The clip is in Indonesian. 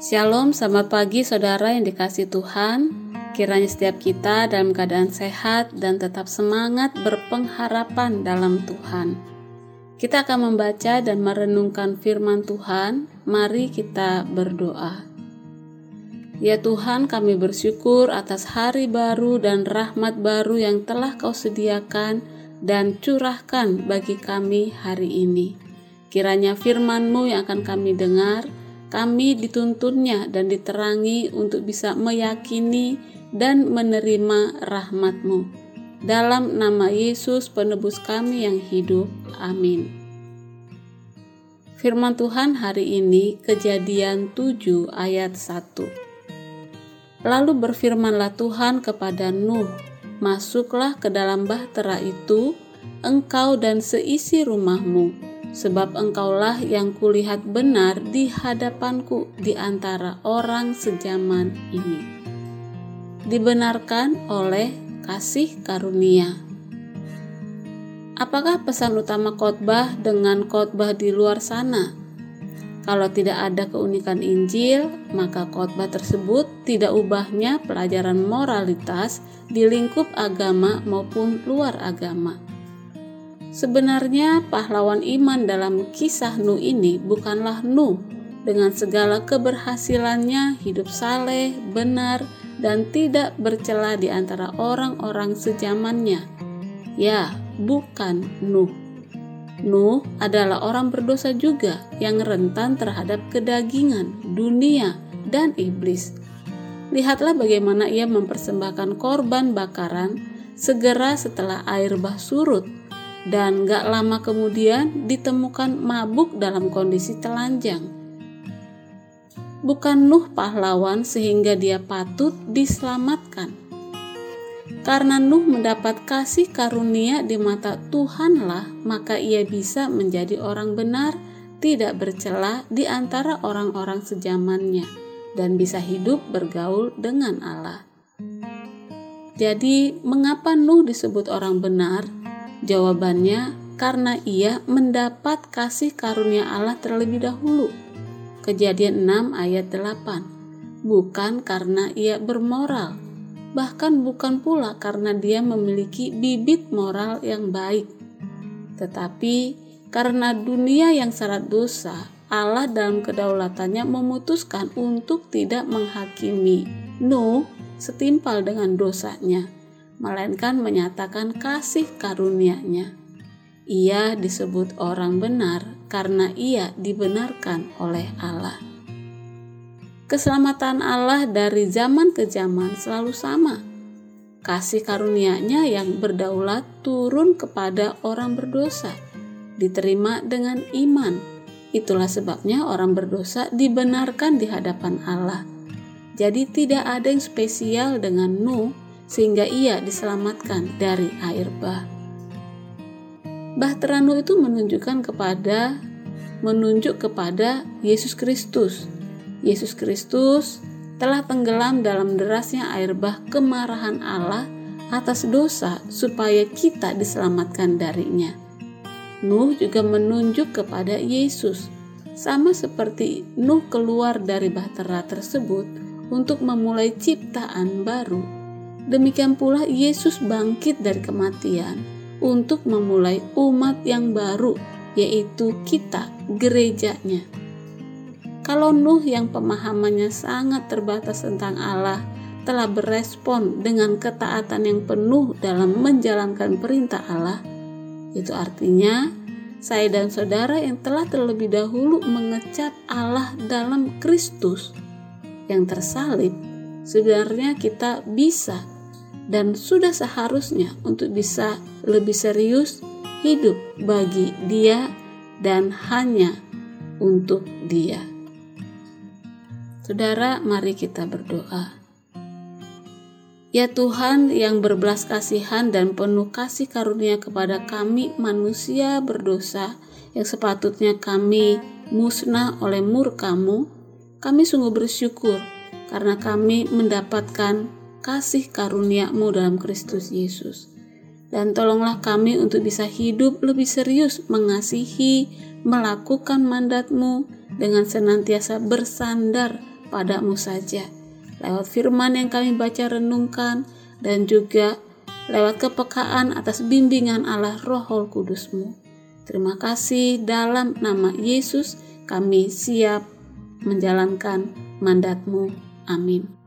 Shalom, selamat pagi saudara yang dikasih Tuhan. Kiranya setiap kita dalam keadaan sehat dan tetap semangat berpengharapan dalam Tuhan. Kita akan membaca dan merenungkan firman Tuhan. Mari kita berdoa. Ya Tuhan, kami bersyukur atas hari baru dan rahmat baru yang telah Kau sediakan dan curahkan bagi kami hari ini. Kiranya firman-Mu yang akan kami dengar kami dituntunnya dan diterangi untuk bisa meyakini dan menerima rahmat-Mu. Dalam nama Yesus penebus kami yang hidup. Amin. Firman Tuhan hari ini kejadian 7 ayat 1. Lalu berfirmanlah Tuhan kepada Nuh, Masuklah ke dalam bahtera itu, engkau dan seisi rumahmu, sebab engkaulah yang kulihat benar di hadapanku di antara orang sejaman ini. Dibenarkan oleh kasih karunia. Apakah pesan utama khotbah dengan khotbah di luar sana? Kalau tidak ada keunikan Injil, maka khotbah tersebut tidak ubahnya pelajaran moralitas di lingkup agama maupun luar agama. Sebenarnya pahlawan iman dalam kisah Nuh ini bukanlah Nuh dengan segala keberhasilannya hidup saleh, benar, dan tidak bercela di antara orang-orang sejamannya. Ya, bukan Nuh. Nuh adalah orang berdosa juga yang rentan terhadap kedagingan, dunia, dan iblis. Lihatlah bagaimana ia mempersembahkan korban bakaran segera setelah air bah surut dan gak lama kemudian ditemukan mabuk dalam kondisi telanjang. Bukan Nuh pahlawan sehingga dia patut diselamatkan. Karena Nuh mendapat kasih karunia di mata Tuhanlah, maka ia bisa menjadi orang benar, tidak bercela di antara orang-orang sejamannya, dan bisa hidup bergaul dengan Allah. Jadi, mengapa Nuh disebut orang benar? Jawabannya, karena ia mendapat kasih karunia Allah terlebih dahulu. Kejadian 6 ayat 8. Bukan karena ia bermoral, bahkan bukan pula karena dia memiliki bibit moral yang baik. Tetapi karena dunia yang syarat dosa, Allah dalam kedaulatannya memutuskan untuk tidak menghakimi Nuh setimpal dengan dosanya melainkan menyatakan kasih karunia-Nya. Ia disebut orang benar karena ia dibenarkan oleh Allah. Keselamatan Allah dari zaman ke zaman selalu sama. Kasih karunia-Nya yang berdaulat turun kepada orang berdosa, diterima dengan iman. Itulah sebabnya orang berdosa dibenarkan di hadapan Allah. Jadi tidak ada yang spesial dengan Nuh sehingga ia diselamatkan dari air bah. Bahtera Nuh itu menunjukkan kepada menunjuk kepada Yesus Kristus. Yesus Kristus telah tenggelam dalam derasnya air bah kemarahan Allah atas dosa supaya kita diselamatkan darinya. Nuh juga menunjuk kepada Yesus, sama seperti Nuh keluar dari bahtera tersebut untuk memulai ciptaan baru Demikian pula Yesus bangkit dari kematian untuk memulai umat yang baru, yaitu kita, gerejanya. Kalau Nuh yang pemahamannya sangat terbatas tentang Allah telah berespon dengan ketaatan yang penuh dalam menjalankan perintah Allah, itu artinya saya dan saudara yang telah terlebih dahulu mengecap Allah dalam Kristus yang tersalib, sebenarnya kita bisa dan sudah seharusnya untuk bisa lebih serius hidup bagi dia dan hanya untuk dia. Saudara, mari kita berdoa. Ya Tuhan yang berbelas kasihan dan penuh kasih karunia kepada kami manusia berdosa yang sepatutnya kami musnah oleh murkamu, kami sungguh bersyukur karena kami mendapatkan kasih karuniamu dalam Kristus Yesus. Dan tolonglah kami untuk bisa hidup lebih serius mengasihi, melakukan mandatmu dengan senantiasa bersandar padamu saja. Lewat firman yang kami baca renungkan dan juga lewat kepekaan atas bimbingan Allah Roh Kudusmu. Terima kasih dalam nama Yesus kami siap menjalankan mandatmu. Amin.